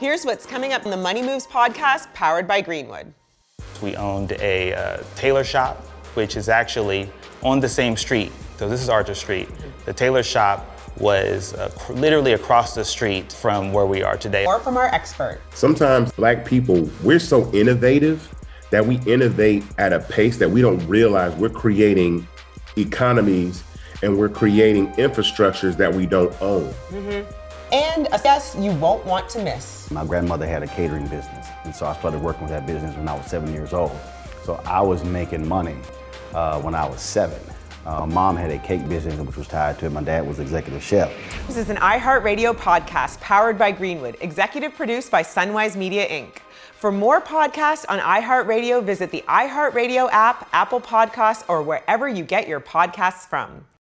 Here's what's coming up in the Money Moves podcast powered by Greenwood. We owned a uh, tailor shop, which is actually on the same street. So this is Archer Street. The tailor shop was uh, literally across the street from where we are today. More from our expert. Sometimes black people, we're so innovative that we innovate at a pace that we don't realize we're creating economies and we're creating infrastructures that we don't own. Mm-hmm. And a guest you won't want to miss. My grandmother had a catering business, and so I started working with that business when I was seven years old. So I was making money uh, when I was seven. Uh, mom had a cake business which was tied to it. My dad was executive chef. This is an iHeartRadio podcast powered by Greenwood, executive produced by Sunwise Media Inc. For more podcasts on iHeartRadio, visit the iHeartRadio app, Apple Podcasts, or wherever you get your podcasts from.